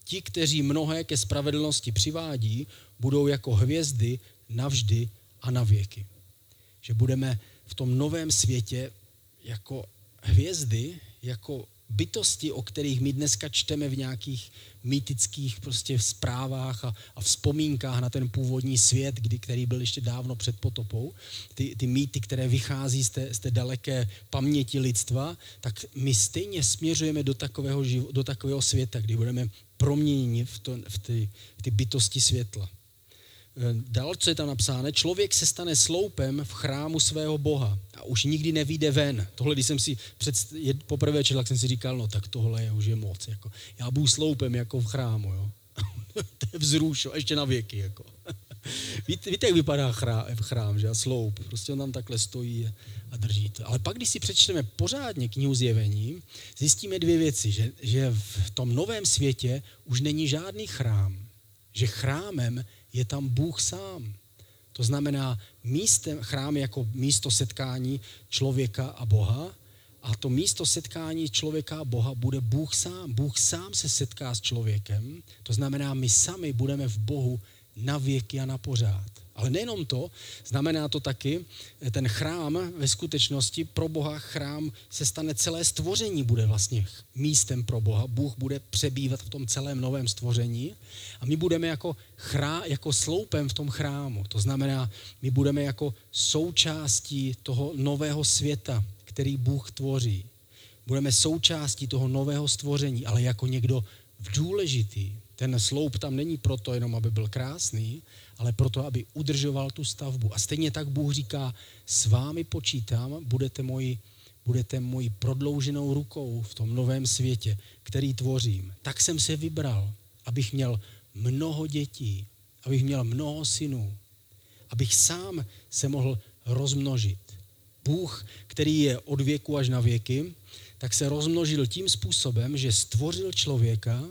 Ti, kteří mnohé ke spravedlnosti přivádí, budou jako hvězdy navždy a na věky. že budeme v tom novém světě jako hvězdy, jako bytosti, o kterých my dneska čteme v nějakých mýtických prostě zprávách a, a vzpomínkách na ten původní svět, kdy, který byl ještě dávno před potopou, ty, ty mýty, které vychází z té, z té daleké paměti lidstva, tak my stejně směřujeme do takového, živo, do takového světa, kdy budeme proměněni v, to, v, ty, v ty bytosti světla. Eh, dál, co je tam napsáno, člověk se stane sloupem v chrámu svého Boha a už nikdy nevíde ven. Tohle, když jsem si před, poprvé četl, tak jsem si říkal, no tak tohle je už je moc. Jako. Já budu sloupem jako v chrámu, jo. to je vzrušo, ještě na věky. Jako. víte, víte, jak vypadá chrám, chrám, že? Sloup. Prostě on tam takhle stojí a drží to. Ale pak, když si přečteme pořádně knihu zjevení, zjistíme dvě věci, že, že v tom novém světě už není žádný chrám. Že chrámem je tam Bůh sám. To znamená, místem, chrám jako místo setkání člověka a Boha a to místo setkání člověka a Boha bude Bůh sám. Bůh sám se setká s člověkem, to znamená, my sami budeme v Bohu na věky a na pořád. Ale nejenom to, znamená to taky, ten chrám ve skutečnosti pro Boha chrám se stane celé stvoření, bude vlastně místem pro Boha. Bůh bude přebývat v tom celém novém stvoření a my budeme jako, chrá, jako sloupem v tom chrámu. To znamená, my budeme jako součástí toho nového světa, který Bůh tvoří. Budeme součástí toho nového stvoření, ale jako někdo důležitý. Ten sloup tam není proto jenom, aby byl krásný, ale proto, aby udržoval tu stavbu. A stejně tak Bůh říká, s vámi počítám, budete moji, budete moji prodlouženou rukou v tom novém světě, který tvořím. Tak jsem se vybral, abych měl mnoho dětí, abych měl mnoho synů, abych sám se mohl rozmnožit. Bůh, který je od věku až na věky, tak se rozmnožil tím způsobem, že stvořil člověka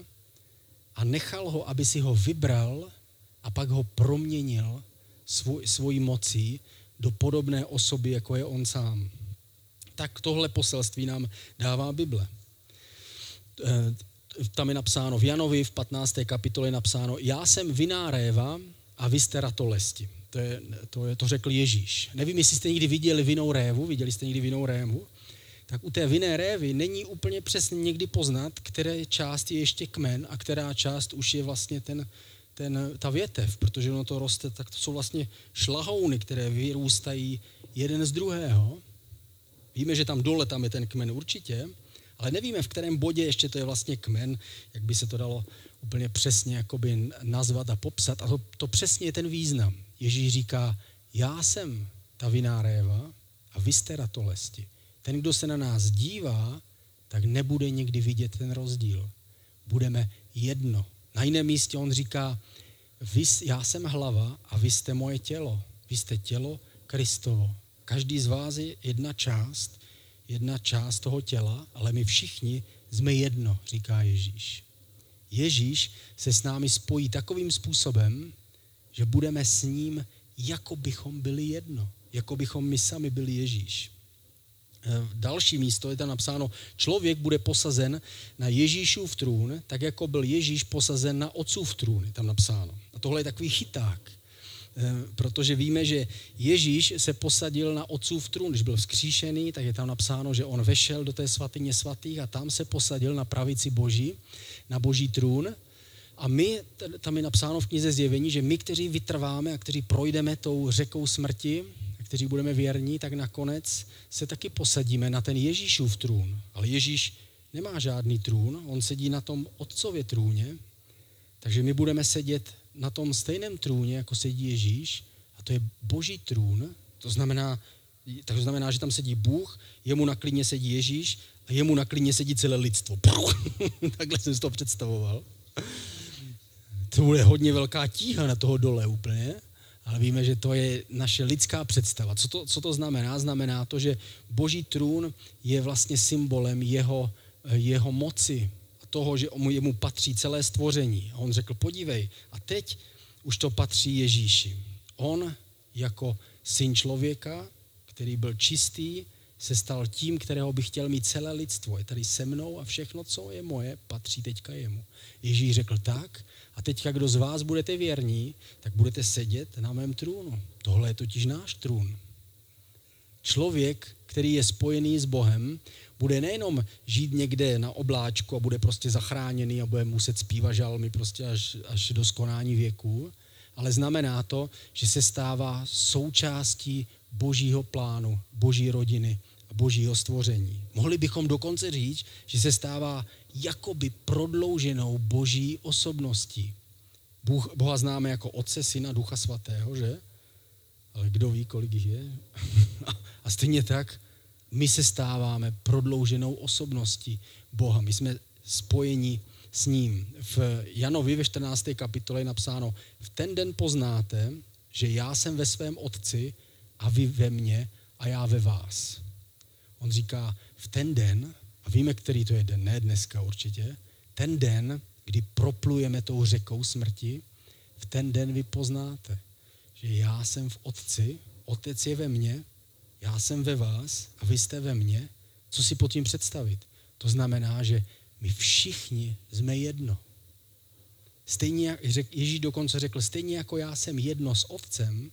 a nechal ho, aby si ho vybral a pak ho proměnil svoj, svojí mocí do podobné osoby, jako je on sám. Tak tohle poselství nám dává Bible. Eh, tam je napsáno v Janovi v 15. kapitole je napsáno, já jsem viná réva a vy jste ratolesti. To, je, to, je, to řekl Ježíš. Nevím, jestli jste někdy viděli vinou révu, viděli jste někdy vinou révu, tak u té vinné révy není úplně přesně někdy poznat, které část je ještě kmen a která část už je vlastně ten, ten, ta větev, protože ono to roste, tak to jsou vlastně šlahouny, které vyrůstají jeden z druhého. Víme, že tam dole tam je ten kmen určitě, ale nevíme, v kterém bodě ještě to je vlastně kmen, jak by se to dalo úplně přesně jakoby nazvat a popsat. A to, to přesně je ten význam. Ježíš říká, já jsem ta viná réva a vy jste ratolesti. Ten, kdo se na nás dívá, tak nebude někdy vidět ten rozdíl. Budeme jedno. Na jiném místě on říká, vy, já jsem hlava a vy jste moje tělo. Vy jste tělo Kristovo. Každý z vás je jedna část, jedna část toho těla, ale my všichni jsme jedno, říká Ježíš. Ježíš se s námi spojí takovým způsobem, že budeme s ním, jako bychom byli jedno. Jako bychom my sami byli Ježíš. Eh, další místo je tam napsáno, člověk bude posazen na Ježíšův trůn, tak jako byl Ježíš posazen na otcův trůn, je tam napsáno. A tohle je takový chyták, eh, protože víme, že Ježíš se posadil na otcův trůn, když byl vzkříšený, tak je tam napsáno, že on vešel do té svatyně svatých a tam se posadil na pravici Boží, na Boží trůn. A my, tam je napsáno v knize Zjevení, že my, kteří vytrváme a kteří projdeme tou řekou smrti, kteří budeme věrní, tak nakonec se taky posadíme na ten Ježíšův trůn. Ale Ježíš nemá žádný trůn, on sedí na tom otcově trůně, takže my budeme sedět na tom stejném trůně, jako sedí Ježíš, a to je boží trůn, to znamená, to znamená, že tam sedí Bůh, jemu na klíně sedí Ježíš a jemu na klíně sedí celé lidstvo. Takhle jsem si to představoval. To bude hodně velká tíha na toho dole úplně ale víme, že to je naše lidská představa. Co to, co to znamená? Znamená to, že boží trůn je vlastně symbolem jeho, jeho moci a toho, že mu, patří celé stvoření. A on řekl, podívej, a teď už to patří Ježíši. On jako syn člověka, který byl čistý, se stal tím, kterého bych chtěl mít celé lidstvo. Je tady se mnou a všechno, co je moje, patří teďka jemu. Ježíš řekl tak, a teďka, kdo z vás budete věrní, tak budete sedět na mém trůnu. Tohle je totiž náš trůn. Člověk, který je spojený s Bohem, bude nejenom žít někde na obláčku a bude prostě zachráněný a bude muset zpívat žalmy prostě až, až do skonání věku, ale znamená to, že se stává součástí božího plánu, boží rodiny božího stvoření. Mohli bychom dokonce říct, že se stává jakoby prodlouženou boží osobností. Bůh, Boha známe jako Otce, Syna, Ducha Svatého, že? Ale kdo ví, kolik jich je? A stejně tak my se stáváme prodlouženou osobností Boha. My jsme spojeni s ním. V Janovi ve 14. kapitole je napsáno, v ten den poznáte, že já jsem ve svém otci a vy ve mně a já ve vás. On říká, v ten den, a víme, který to je den, ne dneska určitě, ten den, kdy proplujeme tou řekou smrti, v ten den vy poznáte, že já jsem v Otci, Otec je ve mně, já jsem ve vás a vy jste ve mně. Co si pod tím představit? To znamená, že my všichni jsme jedno. Stejně, jak Ježíš dokonce řekl, stejně jako já jsem jedno s Otcem,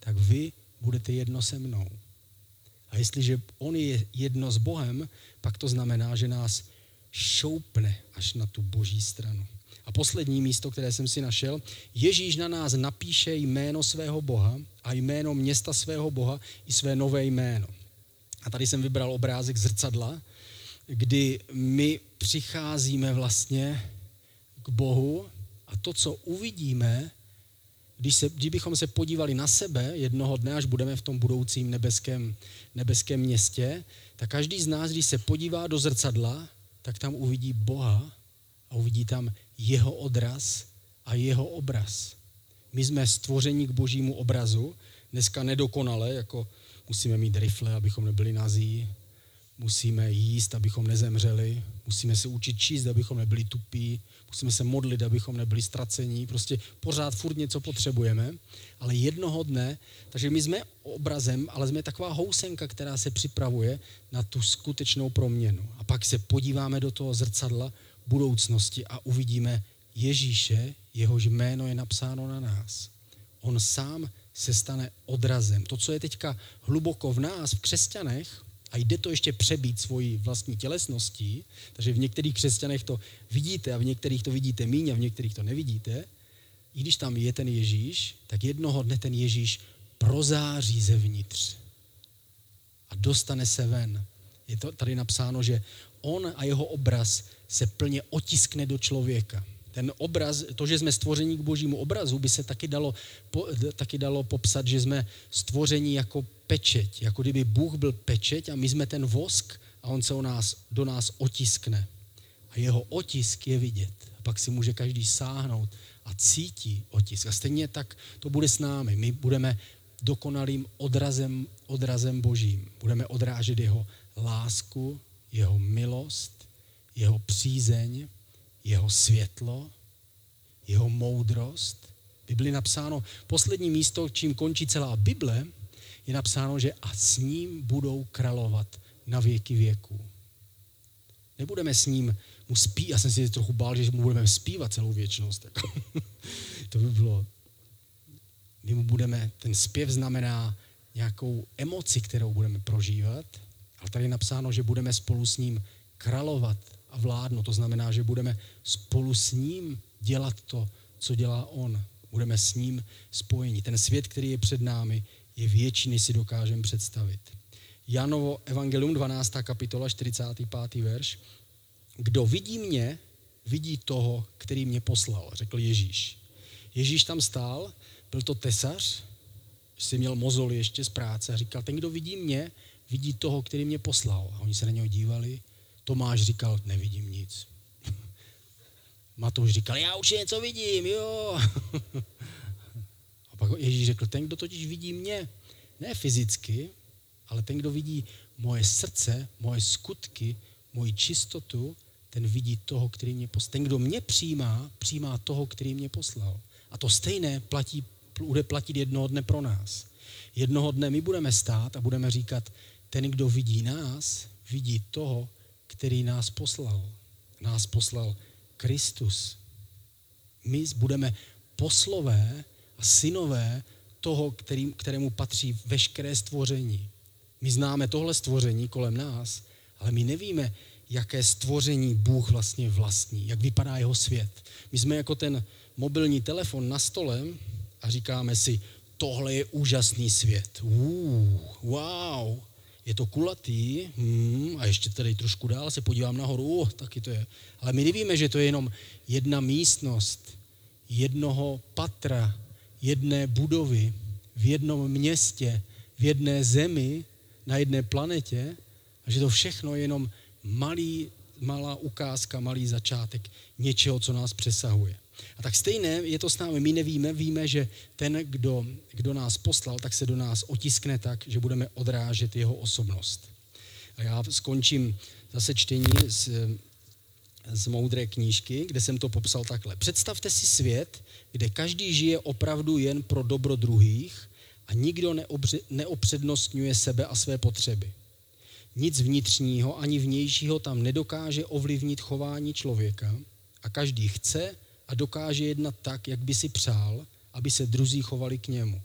tak vy budete jedno se mnou. A jestliže on je jedno s Bohem, pak to znamená, že nás šoupne až na tu boží stranu. A poslední místo, které jsem si našel, Ježíš na nás napíše jméno svého Boha a jméno města svého Boha i své nové jméno. A tady jsem vybral obrázek zrcadla, kdy my přicházíme vlastně k Bohu a to, co uvidíme, když se, kdybychom se podívali na sebe jednoho dne, až budeme v tom budoucím nebeském, nebeském městě, tak každý z nás, když se podívá do zrcadla, tak tam uvidí Boha a uvidí tam jeho odraz a jeho obraz. My jsme stvoření k božímu obrazu, dneska nedokonale, jako musíme mít rifle, abychom nebyli nazí, musíme jíst, abychom nezemřeli, musíme se učit číst, abychom nebyli tupí, musíme se modlit, abychom nebyli ztracení, prostě pořád furt něco potřebujeme, ale jednoho dne, takže my jsme obrazem, ale jsme taková housenka, která se připravuje na tu skutečnou proměnu. A pak se podíváme do toho zrcadla budoucnosti a uvidíme Ježíše, jehož jméno je napsáno na nás. On sám se stane odrazem. To, co je teďka hluboko v nás, v křesťanech, a jde to ještě přebít svojí vlastní tělesností, takže v některých křesťanech to vidíte a v některých to vidíte míň a v některých to nevidíte, i když tam je ten Ježíš, tak jednoho dne ten Ježíš prozáří zevnitř a dostane se ven. Je to tady napsáno, že on a jeho obraz se plně otiskne do člověka. Ten obraz, to, že jsme stvoření k božímu obrazu, by se taky dalo, po, taky dalo popsat, že jsme stvoření jako pečeť. Jako kdyby Bůh byl pečeť a my jsme ten vosk a on se o nás, do nás otiskne. A jeho otisk je vidět. A pak si může každý sáhnout a cítí otisk. A stejně tak to bude s námi. My budeme dokonalým odrazem, odrazem božím. Budeme odrážet jeho lásku, jeho milost, jeho přízeň, jeho světlo, jeho moudrost. Bibli napsáno, poslední místo, čím končí celá Bible, je napsáno, že a s ním budou královat na věky věků. Nebudeme s ním mu spí, já jsem si trochu bál, že mu budeme zpívat celou věčnost. Jako. to by bylo, my mu budeme, ten zpěv znamená nějakou emoci, kterou budeme prožívat, ale tady je napsáno, že budeme spolu s ním královat a vládnout. To znamená, že budeme spolu s ním dělat to, co dělá on. Budeme s ním spojeni. Ten svět, který je před námi, je větší, než si dokážeme představit. Janovo Evangelium 12. kapitola 45. verš. Kdo vidí mě, vidí toho, který mě poslal, řekl Ježíš. Ježíš tam stál, byl to tesař, si měl mozol ještě z práce a říkal, ten, kdo vidí mě, vidí toho, který mě poslal. A oni se na něho dívali. Tomáš říkal, nevidím nic. Matouš říkal, já už něco vidím, jo. A pak Ježíš řekl, ten, kdo totiž vidí mě, ne fyzicky, ale ten, kdo vidí moje srdce, moje skutky, moji čistotu, ten vidí toho, který mě poslal. Ten, kdo mě přijímá, přijímá toho, který mě poslal. A to stejné platí, bude platit jednoho dne pro nás. Jednoho dne my budeme stát a budeme říkat, ten, kdo vidí nás, vidí toho, který nás poslal. Nás poslal Kristus. My budeme poslové a synové toho, který, kterému patří veškeré stvoření. My známe tohle stvoření kolem nás, ale my nevíme, jaké stvoření Bůh vlastně vlastní, jak vypadá jeho svět. My jsme jako ten mobilní telefon na stole a říkáme si, tohle je úžasný svět. Uh, wow, je to kulatý, hmm, a ještě tady trošku dál se podívám nahoru, uh, taky to je. Ale my nevíme, že to je jenom jedna místnost, jednoho patra, jedné budovy, v jednom městě, v jedné zemi, na jedné planetě, a že to všechno je jenom malý, malá ukázka, malý začátek něčeho, co nás přesahuje. A tak stejné je to s námi. My nevíme, víme, že ten, kdo, kdo nás poslal, tak se do nás otiskne tak, že budeme odrážet jeho osobnost. A já skončím zase čtení z, z moudré knížky, kde jsem to popsal takhle. Představte si svět, kde každý žije opravdu jen pro dobro druhých a nikdo neobře, neopřednostňuje sebe a své potřeby. Nic vnitřního ani vnějšího tam nedokáže ovlivnit chování člověka a každý chce a dokáže jednat tak, jak by si přál, aby se druzí chovali k němu.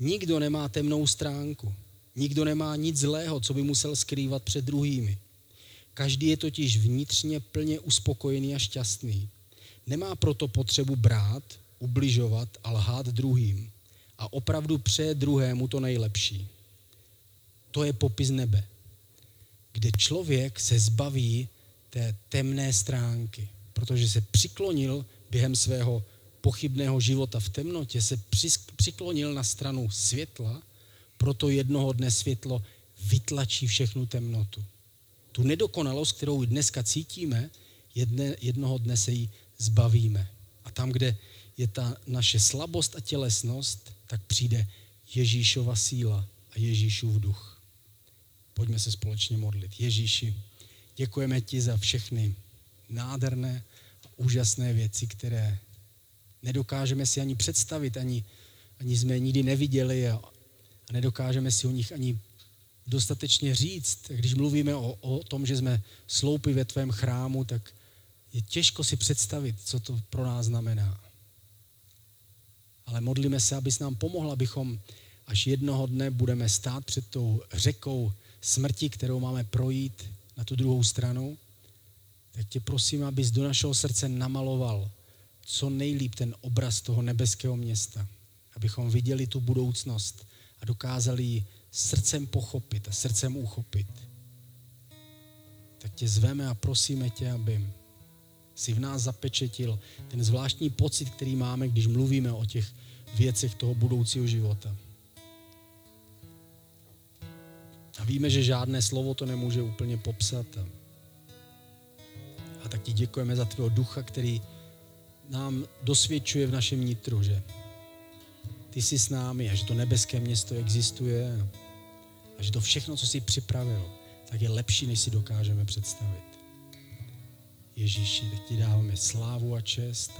Nikdo nemá temnou stránku, nikdo nemá nic zlého, co by musel skrývat před druhými. Každý je totiž vnitřně plně uspokojený a šťastný. Nemá proto potřebu brát, ubližovat a lhát druhým a opravdu přeje druhému to nejlepší. To je popis nebe, kde člověk se zbaví té temné stránky, protože se přiklonil během svého pochybného života v temnotě, se přiklonil na stranu světla, proto jednoho dne světlo vytlačí všechnu temnotu. Tu nedokonalost, kterou dneska cítíme, jedne, jednoho dne se jí zbavíme. A tam, kde je ta naše slabost a tělesnost, tak přijde Ježíšova síla a Ježíšův duch. Pojďme se společně modlit. Ježíši, děkujeme ti za všechny nádherné a úžasné věci, které nedokážeme si ani představit, ani, ani jsme nikdy neviděli a, a nedokážeme si o nich ani dostatečně říct. Když mluvíme o, o tom, že jsme sloupy ve tvém chrámu, tak je těžko si představit, co to pro nás znamená. Ale modlíme se, abys nám pomohl, abychom až jednoho dne budeme stát před tou řekou smrti, kterou máme projít na tu druhou stranu, tak tě prosím, abys do našeho srdce namaloval co nejlíp ten obraz toho nebeského města, abychom viděli tu budoucnost a dokázali ji srdcem pochopit a srdcem uchopit. Tak tě zveme a prosíme tě, aby si v nás zapečetil ten zvláštní pocit, který máme, když mluvíme o těch věcech toho budoucího života. A víme, že žádné slovo to nemůže úplně popsat. A, tak ti děkujeme za tvého ducha, který nám dosvědčuje v našem nitru, že ty jsi s námi a že to nebeské město existuje a že to všechno, co jsi připravil, tak je lepší, než si dokážeme představit. Ježíši, teď ti dáváme slávu a čest.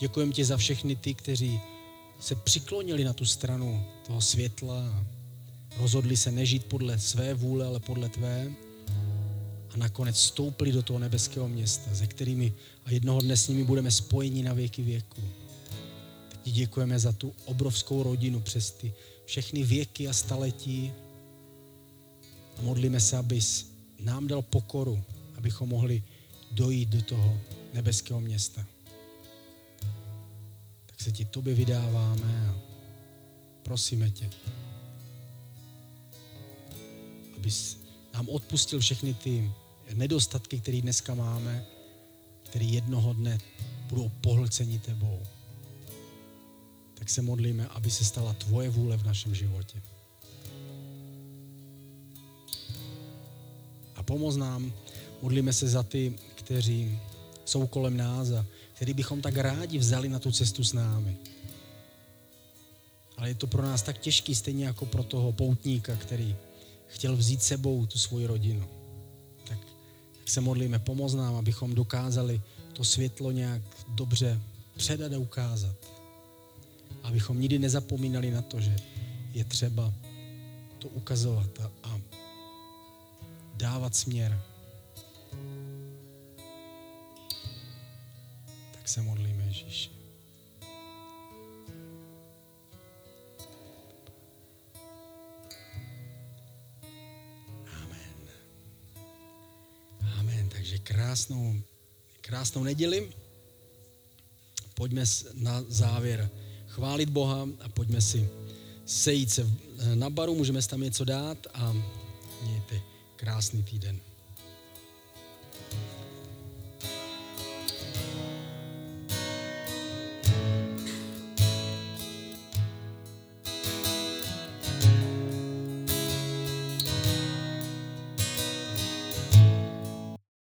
Děkujeme ti za všechny ty, kteří se přiklonili na tu stranu toho světla a rozhodli se nežít podle své vůle, ale podle tvé a nakonec stoupili do toho nebeského města, ze kterými a jednoho dne s nimi budeme spojeni na věky věku. Tak ti děkujeme za tu obrovskou rodinu přes ty všechny věky a staletí a modlíme se, abys nám dal pokoru, abychom mohli dojít do toho nebeského města. Tak se ti tobě vydáváme a prosíme tě, abys nám odpustil všechny ty nedostatky, které dneska máme, které jednoho dne budou pohlceni tebou. Tak se modlíme, aby se stala tvoje vůle v našem životě. A pomoz nám, modlíme se za ty, kteří jsou kolem nás a který bychom tak rádi vzali na tu cestu s námi. Ale je to pro nás tak těžký, stejně jako pro toho poutníka, který chtěl vzít sebou tu svoji rodinu. Tak, tak se modlíme, pomoz nám, abychom dokázali to světlo nějak dobře předat a ukázat. Abychom nikdy nezapomínali na to, že je třeba to ukazovat a, a dávat směr. Tak se modlíme, Ježíši. Krásnou, krásnou neděli. Pojďme na závěr chválit Boha a pojďme si sejít se na baru, můžeme si tam něco dát a mějte krásný týden.